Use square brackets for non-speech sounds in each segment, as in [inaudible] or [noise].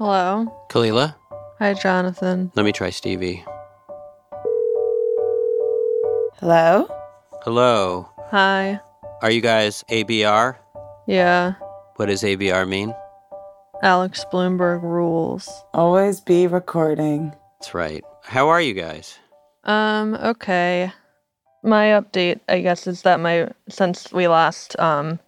Hello. Kalila, Hi, Jonathan. let me try Stevie. Hello? Hello. Hi. Are you guys ABR? Yeah. What does ABR mean? Alex Blumberg rules. Always be recording. That's right. How are you guys? Um, okay. My update, I guess, is that my since we last um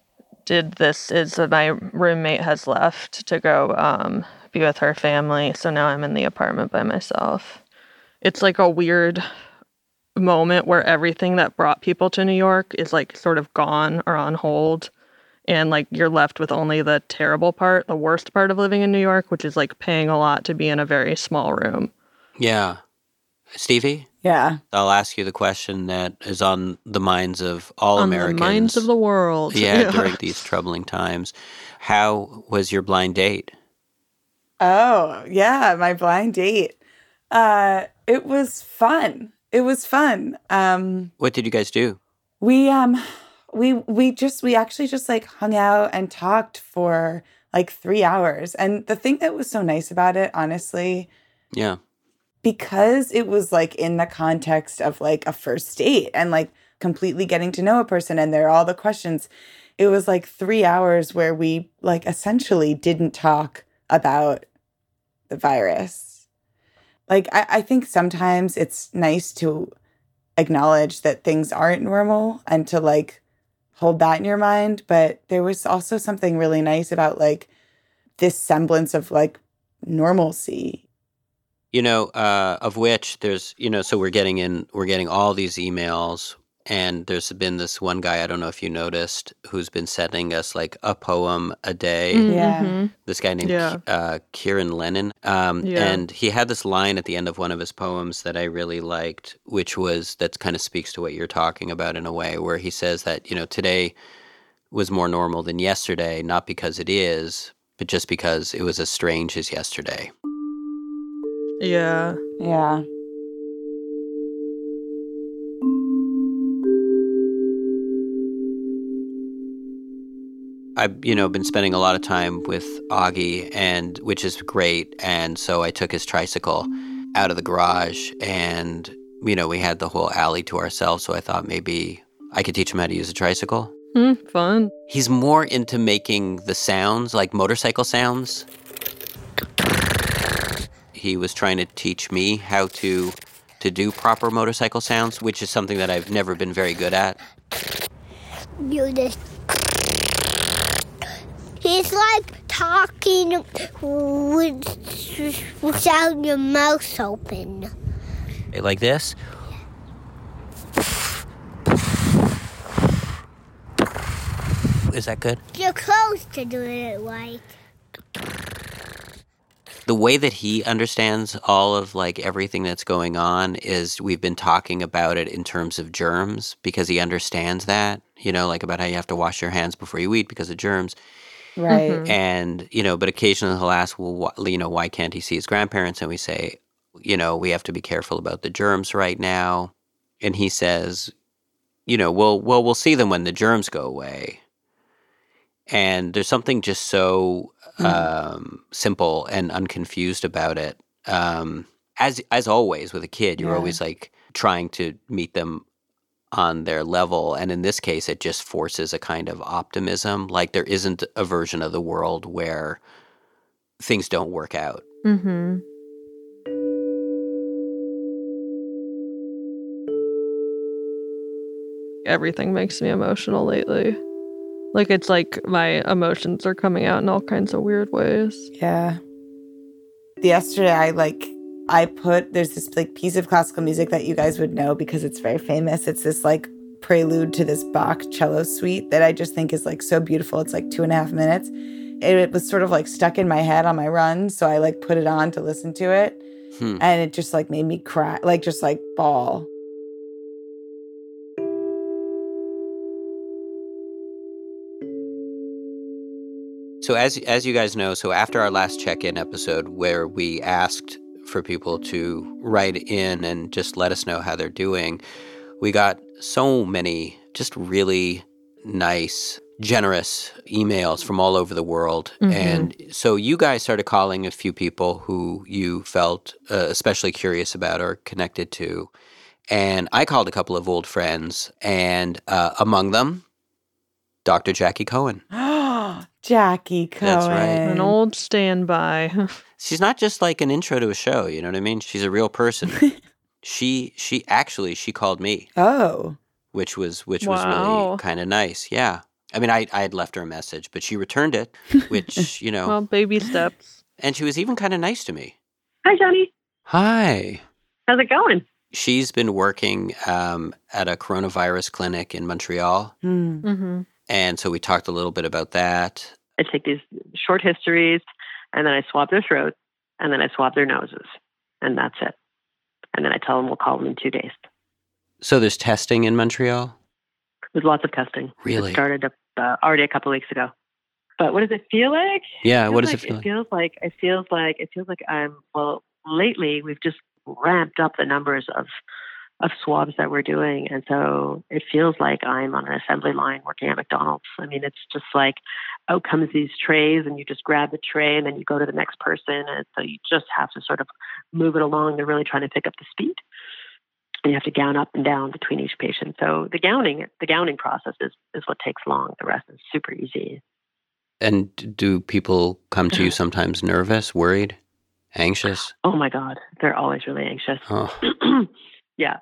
did this is that my roommate has left to go um be with her family, so now I'm in the apartment by myself. It's like a weird moment where everything that brought people to New York is like sort of gone or on hold. And like you're left with only the terrible part, the worst part of living in New York, which is like paying a lot to be in a very small room. Yeah. Stevie, Yeah. I'll ask you the question that is on the minds of all on Americans. the minds of the world. [laughs] yeah, during these troubling times. How was your blind date? Oh, yeah, my blind date. Uh it was fun. It was fun. Um What did you guys do? we um we we just we actually just like hung out and talked for like 3 hours. And the thing that was so nice about it, honestly, Yeah. because it was like in the context of like a first date and like completely getting to know a person and there are all the questions it was like three hours where we like essentially didn't talk about the virus. Like I, I think sometimes it's nice to acknowledge that things aren't normal and to like hold that in your mind but there was also something really nice about like this semblance of like normalcy. You know, uh, of which there's, you know, so we're getting in, we're getting all these emails, and there's been this one guy, I don't know if you noticed, who's been sending us like a poem a day. Yeah. Mhm. This guy named Yeah. Ki- uh, Kieran Lennon. Um, Yeah. And he had this line at the end of one of his poems that I really liked, which was that kind of speaks to what you're talking about in a way, where he says that, you know, today was more normal than yesterday, not because it is, but just because it was as strange as yesterday. Yeah. yeah I've you know been spending a lot of time with Augie, and which is great. And so I took his tricycle out of the garage, and you know we had the whole alley to ourselves. So I thought maybe I could teach him how to use a tricycle. Hmm, fun. He's more into making the sounds like motorcycle sounds. He was trying to teach me how to to do proper motorcycle sounds, which is something that I've never been very good at. You just. He's like talking with, without your mouth open. Like this. Is that good? You're close to doing it right. the way that he understands all of like everything that's going on is we've been talking about it in terms of germs because he understands that you know like about how you have to wash your hands before you eat because of germs right. Mhm. and you know but occasionally he'll ask well wh- you know why can't he see his grandparents? And we say you know we have to be careful about the germs right now. And he says you know well well we'll see them when the germs go away. And there's something just so um, simple and unconfused about it. Um, as as always with a kid you're Yeah. always like trying to meet them on their level and in this case it just forces a kind of optimism like there isn't a version of the world where things don't work out Mm-hmm. Everything makes me emotional lately. Like it's like my emotions are coming out in all kinds of weird ways. Yeah. Yesterday, I like, I put, there's this like piece of classical music that you guys would know because it's very famous. It's this like prelude to this Bach cello suite that I just think is like so beautiful. It's like two and a half minutes. It, it was sort of like stuck in my head on my run. So I like put it on to listen to it. Hmm. And it just like made me cry, like just like bawl. So as as you guys know, so after our last check-in episode where we asked for people to write in and just let us know how they're doing, we got so many just really nice generous emails from all over the world. Mhm. And so you guys started calling a few people who you felt uh, especially curious about or connected to. And I called a couple of old friends, and uh, among them, Dr. Jackie Cohen. [gasps] [gasps] [gasps] Jackie Cohen. That's right. An old standby. [laughs] She's not just like an intro to a show, you know what I mean? She's a real person. [laughs] she she actually she called me, Oh. which was which was really kind of nice. Yeah. I mean, I, I had left her a message, but she returned it, which, [laughs] you know, well, baby steps. and she was even kind of nice to me. Hi, Johnny. Hi. How's it going? She's been working um, at a coronavirus clinic in Montreal. Hmm. hmm And so we talked a little bit about that. I take these short histories and then I swab their throats and then I swab their noses. And that's it. And then I tell them we'll call them in two days. So there's testing in Montreal? There's lots of testing. Really? It started up, uh, already a couple of weeks ago. But what does it feel like? Yeah. What does like, it feel like? It feels like it feels like it feels like I'm well lately we've just ramped up the numbers of of swabs that we're doing and so it feels like I'm on an assembly line working at McDonald's. I mean it's just like oh, out comes these trays and you just grab the tray and then you go to the next person and so you just have to sort of move it along. They're really trying to pick up the speed. And you have to gown up and down between each patient. So the gowning the gowning process is, is what takes long. The rest is super easy. And do people come to you [sighs] sometimes nervous, worried, anxious? Oh my God, they're always really anxious. Oh, [clears throat] yeah.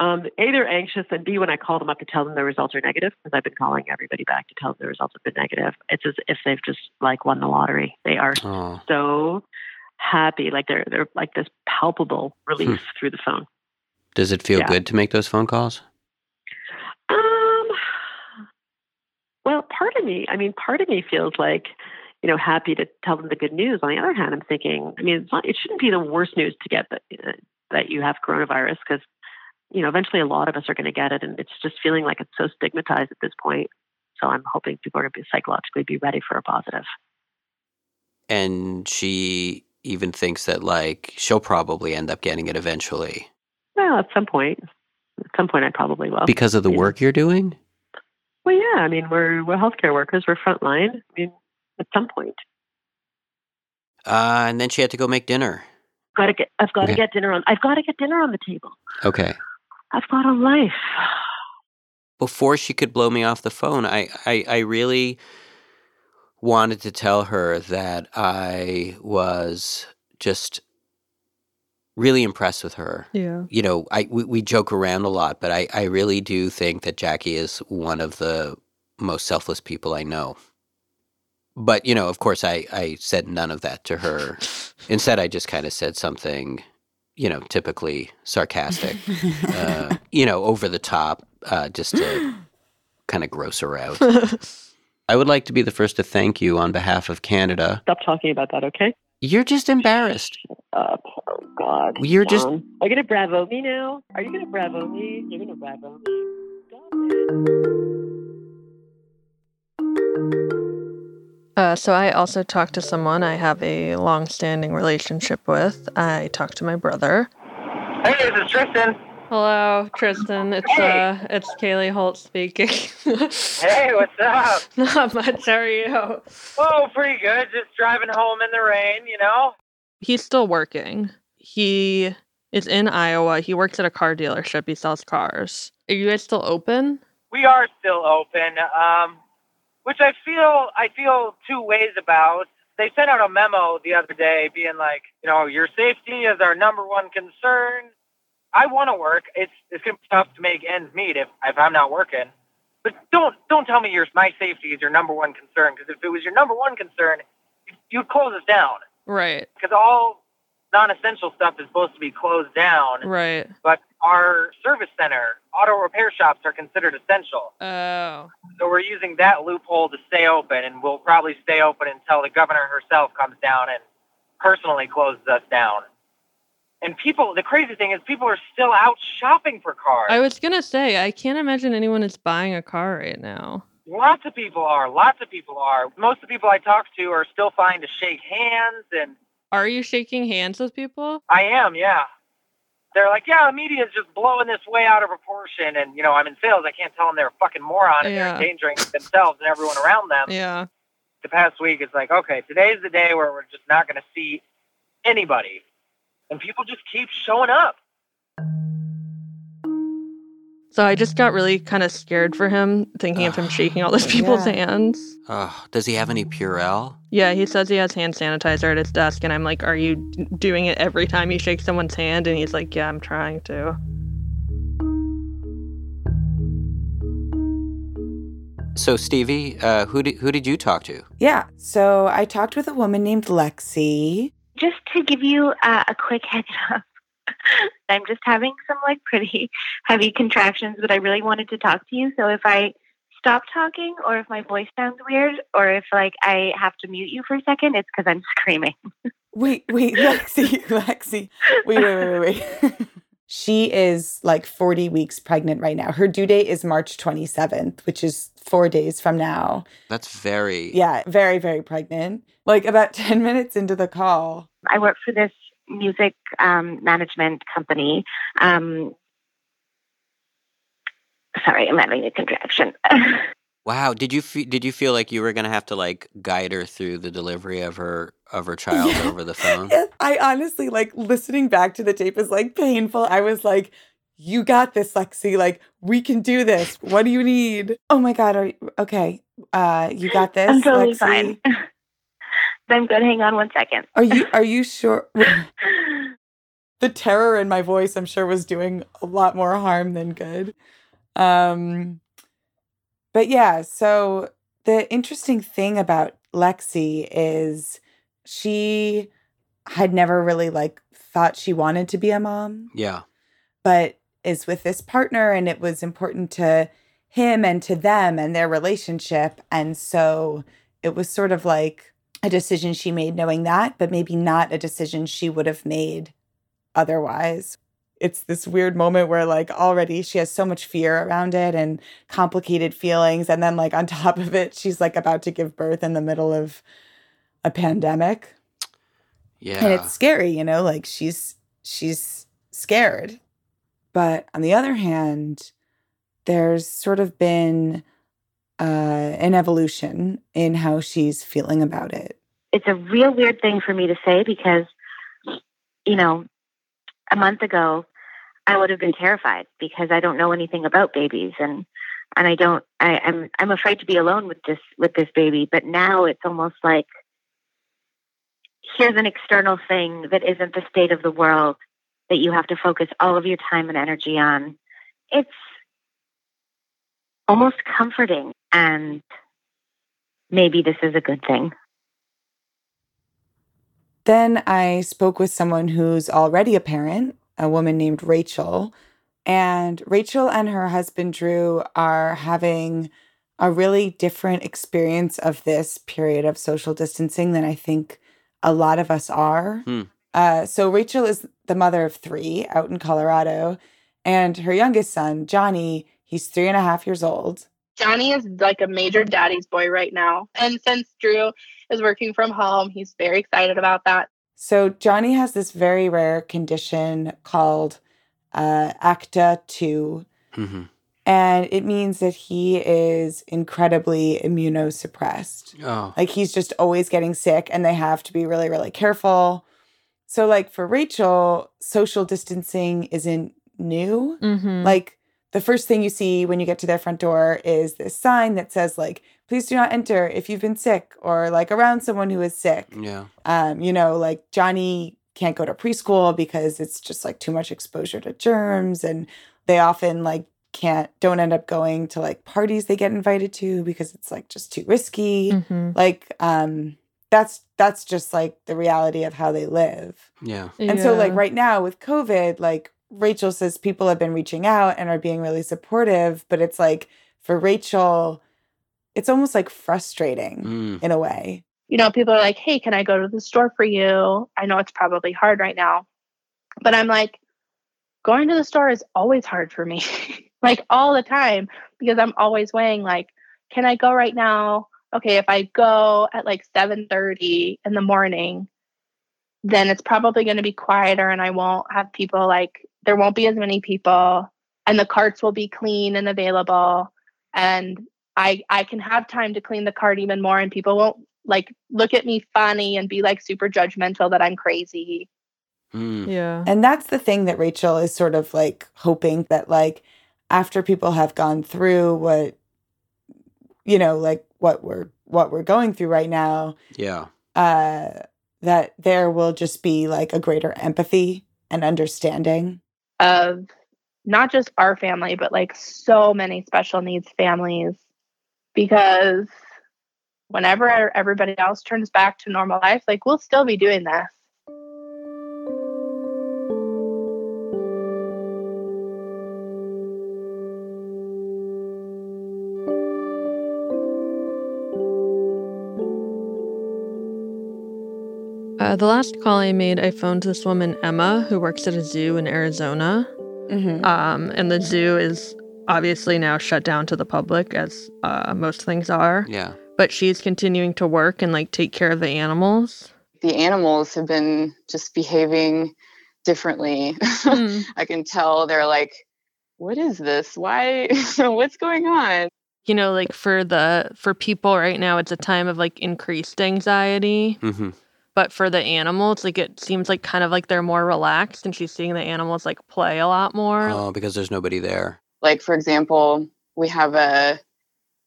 Um, a, they're anxious, and B, when I call them up to tell them the results are negative, because I've been calling everybody back to tell them the results have been negative, it's as if they've just like won the lottery. They are oh. so happy, like they're they're like this palpable relief through the phone. Does it feel Yeah. good to make those phone calls? Um, well, part of me, I mean, part of me feels like, you know, happy to tell them the good news. On the other hand, I'm thinking, I mean, it's not, it shouldn't be the worst news to get that uh, that you have coronavirus because, you know, eventually a lot of us are going to get it, and it's just feeling like it's so stigmatized at this point. So I'm hoping people are going to be psychologically be ready for a positive. And she even thinks that like she'll probably end up getting it eventually Well, at some point, at some point, I probably will. because of the yeah. work you're doing. well, yeah, I mean, we're we're healthcare workers, we're frontline. I mean, at some point. Uh, and then she had to go make dinner. Got to get. I've got Okay. to get dinner on. I've got to get dinner on the table. Okay. I've got a life. Before she could blow me off the phone, I, I, I really wanted to tell her that I was just really impressed with her. Yeah. You know, I we, we joke around a lot, but I, I really do think that Jackie is one of the most selfless people I know. But, you know, of course I, I said none of that to her. Instead I just kind of said something, you know, typically sarcastic. uh, [laughs] you know, over the top, uh, just to [gasps] kind of gross her out. I would like to be the first to thank you on behalf of Canada. Stop talking about that, okay? You're just embarrassed. Oh God. You're just-. Are you gonna bravo me now? Are you gonna bravo me? You're gonna bravo me. Uh, so I also talked to someone I have a long-standing relationship with. I talked to my brother. Hey, this is Tristan. Hello, Tristan. It's Hey. uh, it's Kalila Holt speaking. [laughs] Hey, what's up? [laughs] Not much. How are you? Oh, pretty good. Just driving home in the rain, you know? He's still working. He is in Iowa. He works at a car dealership. He sells cars. Are you guys still open? We are still open, um, which I feel I feel two ways about. They sent out a memo the other day being like, you know, your safety is our number one concern. I want to work. It's it's gonna be tough to make ends meet if if I'm not working. But don't don't tell me your my safety is your number one concern because if it was your number one concern, you'd close us down Right. because all non-essential stuff is supposed to be closed down. Right. but our service center, auto repair shops are considered essential. Oh. So we're using that loophole to stay open, and we'll probably stay open until the governor herself comes down and personally closes us down. And people, the crazy thing is, people are still out shopping for cars. I was gonna say I can't imagine anyone is buying a car right now. Lots of people are. Lots of people are. Most of the people I talk to are still fine to shake hands, and Are you shaking hands with people? I am, yeah. They're like, yeah, the media is just blowing this way out of proportion. And, you know, I'm in sales. I can't tell them they're a fucking moron and Yeah. they're endangering themselves and everyone around them. Yeah. The past week, it's like, okay, today's the day where we're just not going to see anybody. And people just keep showing up. So I just got really kind of scared for him, thinking of him [sighs] shaking all those people's Yeah. hands. Oh, does he have any Purell? Yeah, he says he has hand sanitizer at his desk, and I'm like, "Are you doing it every time you shake someone's hand?" And he's like, "Yeah, I'm trying to." So Stevie, uh, who did who did you talk to? Yeah. So I talked with a woman named Lexi. just to give you uh, a quick [laughs] heads up, [laughs] I'm just having some like pretty [laughs] heavy contractions, but I really wanted to talk to you. So if I stop talking, or if my voice sounds weird, or if like I have to mute you for a second, it's because I'm [laughs] screaming. Wait, wait, Lexi, Lexi. Wait, wait, wait, wait. she is like 40 weeks pregnant right now. Her due date is March 27th, which is four days from now. That's very Yeah, very, very pregnant. Like about 10 minutes into the call. I work for this music um, management company. Um, sorry, I'm having a contraction. [laughs] Wow. Did you fe- did you feel like you were gonna have to like guide her through the delivery of her of her child Yeah. over the phone? [laughs] I honestly like listening back to the tape is like painful. I was like, you got this, Lexi. Like, we can do this. What do you need? Oh my God. Are you, okay. Uh, you got this. I'm totally Lexi? fine. [laughs] I'm good. Hang on one second. Are you are you sure? [laughs] the terror in my voice, I'm sure, was doing a lot more harm than good. Um, but yeah, so the interesting thing about Lexi is she had never really like thought she wanted to be a mom, Yeah. but is with this partner, and it was important to him and to them and their relationship, and so it was sort of like a decision she made knowing that, but maybe not a decision she would have made otherwise. It's this weird moment where, like, already she has so much fear around it and complicated feelings. And then, like, on [laughs] top of it, she's like about to give birth in the middle of a pandemic. Yeah. And it's scary, you know, like she's she's scared. But on the other hand, there's sort of been uh, an evolution in how she's feeling about it. it's a real weird thing for me to say because, you know, a month ago, I would have been terrified because I don't know anything about babies and and I don't I, I'm I'm afraid to be alone with this with this baby. But now it's almost like here's an external thing that isn't the state of the world that you have to focus all of your time and energy on. It's almost comforting and maybe this is a good thing. Then I spoke with someone who's already a parent, a woman named Rachel. And Rachel and her husband Drew are having a really different experience of this period of social distancing than I think a lot of us are. Hmm. Uh, so, Rachel is the mother of three out in Colorado. And her youngest son, Johnny, he's three and a half years old. Johnny is like a major daddy's boy right now. And since Drew is working from home, he's very excited about that. So Johnny has this very rare condition called uh, ACTA 2, hmm and it means that he is incredibly immunosuppressed. Oh. Like he's just always getting sick, and they have to be really, really careful. So, like for Rachel, social distancing isn't new. Mm-hmm. Like the first thing you see when you get to their front door is this sign that says like please do not enter if you've been sick or like around someone who is sick Yeah. um, you know, like Johnny can't go to preschool because it's just like too much exposure to germs. And they often like can't, don't end up going to like parties they get invited to because it's like just too risky. mm-hmm. Like, um, that's, that's just like the reality of how they live. Yeah. And so, like, right now with COVID, like, Rachel says people have been reaching out and are being really supportive, but it's like for Rachel, it's almost like frustrating Mm. in a way. You know, people are like, hey, can I go to the store for you? I know it's probably hard right now. But I'm like, going to the store is always hard for me, [laughs] like all the time, because I'm always weighing, like, can I go right now? Okay, if I go at like 7:30 in the morning, then it's probably going to be quieter and I won't have people like there won't be as many people and the carts will be clean and available and I I can have time to clean the cart even more and people won't like look at me funny and be like super judgmental that I'm crazy. Mm. Yeah. And that's the thing that Rachel is sort of like hoping that like after people have gone through what you know, like what we're what we're going through right now, Yeah. uh that there will just be like a greater empathy and understanding. of not just our family, but like so many special needs families. Because whenever everybody else turns back to normal life, like we'll still be doing this. Uh, the last call I made, I phoned this woman, Emma, who works at a zoo in Arizona. Mm-hmm. Um, and the zoo is obviously now shut down to the public, as uh, most things are. Yeah. But she's continuing to work and like take care of the animals. the animals have been just behaving differently. Hmm. [laughs] I can tell they're like, what is this? Why? [laughs] What's going on? You know, like for the for people right now, it's a time of like increased anxiety. hmm But for the animals, like it seems like kind of like they're more relaxed, and she's seeing the animals like play a lot more. Oh, because there's nobody there. Like, for example, we have a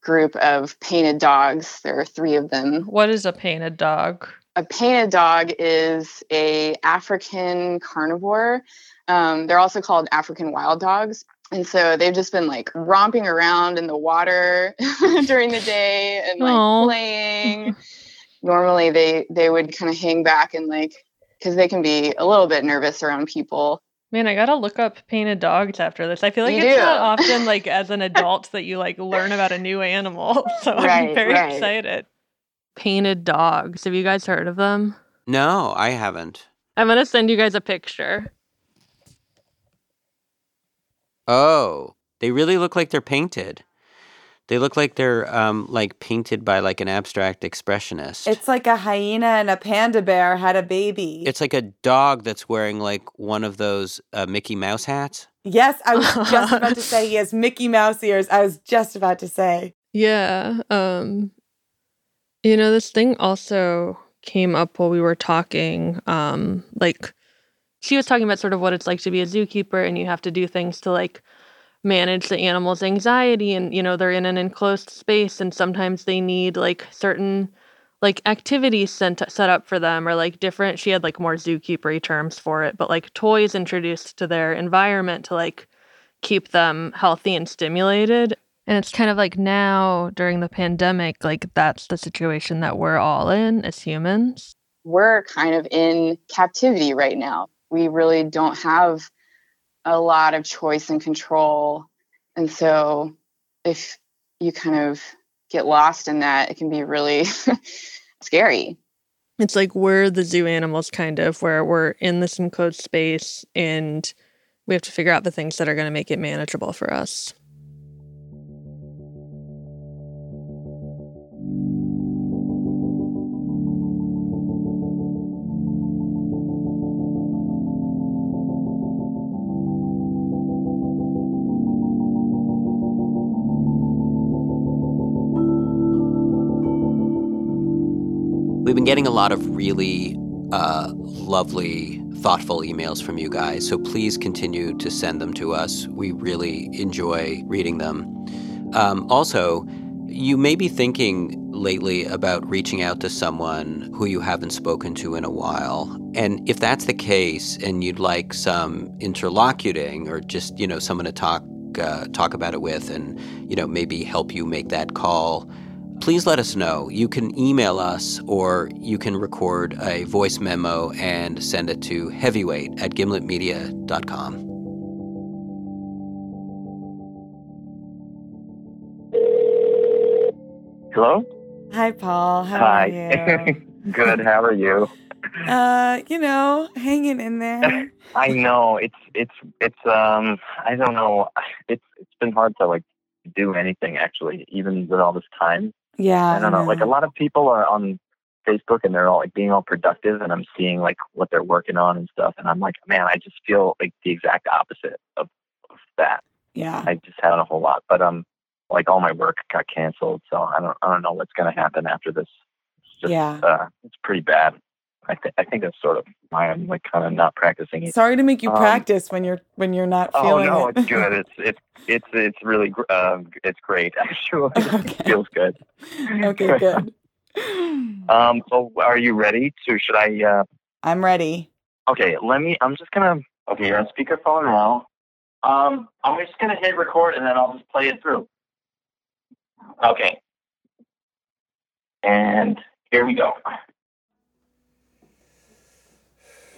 group of painted dogs. There are three of them. What is a painted dog? A painted dog is a African carnivore. Um, they're also called African wild dogs. And so they've just been like romping around in the water [laughs] during the day and like Aw. playing. [laughs] Normally they they would kind of hang back and like because they can be a little bit nervous around people. Man, I gotta look up painted dogs after this. I feel like You it's do. not often like [laughs] as an adult that you like learn about a new animal. [laughs] So I'm very right. excited. Painted dogs. Have you guys heard of them? No, I haven't. I'm gonna send you guys a picture. Oh, they really look like they're painted. They look like they're um, like painted by like an abstract expressionist. It's like a hyena and a panda bear had a baby. It's like a dog that's wearing like one of those uh, Mickey Mouse hats. yes, I was [laughs] just about to say he has Mickey Mouse ears. I was just about to say. Yeah. Um you know, this thing also came up while we were talking. Um, like she was talking about sort of what it's like to be a zookeeper and you have to do things to like manage the animals' anxiety and you know, they're in an enclosed space and sometimes they need like certain like activities sent set up for them or like different she had like more zookeepery terms for it, but like toys introduced to their environment to like keep them healthy and stimulated. And it's kind of like now during the pandemic, like that's the situation that we're all in as humans. We're kind of in captivity right now. We really don't have a lot of choice and control. And so if you kind of get lost in that, it can be really [laughs] scary. It's like we're the zoo animals, kind of, where we're in this enclosed space and we have to figure out the things that are going to make it manageable for us. Getting a lot of really uh, lovely, thoughtful emails from you guys, so please continue to send them to us. We really enjoy reading them. Um, also, you may be thinking lately about reaching out to someone who you haven't spoken to in a while. And if that's the case and you'd like some interlocuting or just, you know, someone to talk uh, talk about it with and, you know, maybe help you make that call, please let us know. You can email us or you can record a voice memo and send it to heavyweight at gimletmedia.com. Hello? Hi, Paul. How Hi. are you? [laughs] Good. How are you? [laughs] uh, you know, hanging in there. [laughs] I know it's it's it's um I don't know [sighs] it's it's been hard to like do anything actually even with all this time. Yeah. I don't know like a lot of people are on Facebook and they're all like being all productive and I'm seeing like what they're working on and stuff. And I'm like, man, I just feel like the exact opposite of, of that. Yeah. I just had a whole lot, but um, like all my work got canceled, so I don't I don't know what's gonna happen after this. It's just, Yeah. uh, it's pretty bad. I think I think that's sort of why I'm like kind of not practicing it. Sorry to make you Um, practice when you're when you're not Oh feeling no, it. it's good. [laughs] It's it's it's it's really gr- uh, it's great [laughs] actually. It feels good. okay, good. [laughs] Um, so are you ready to? Should I? Uh, I'm ready. okay, let me. I'm just gonna. Okay, you're on speakerphone now. Um, I'm just gonna hit record and then I'll just play it through. Okay. And here we go.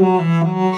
Mm-hmm.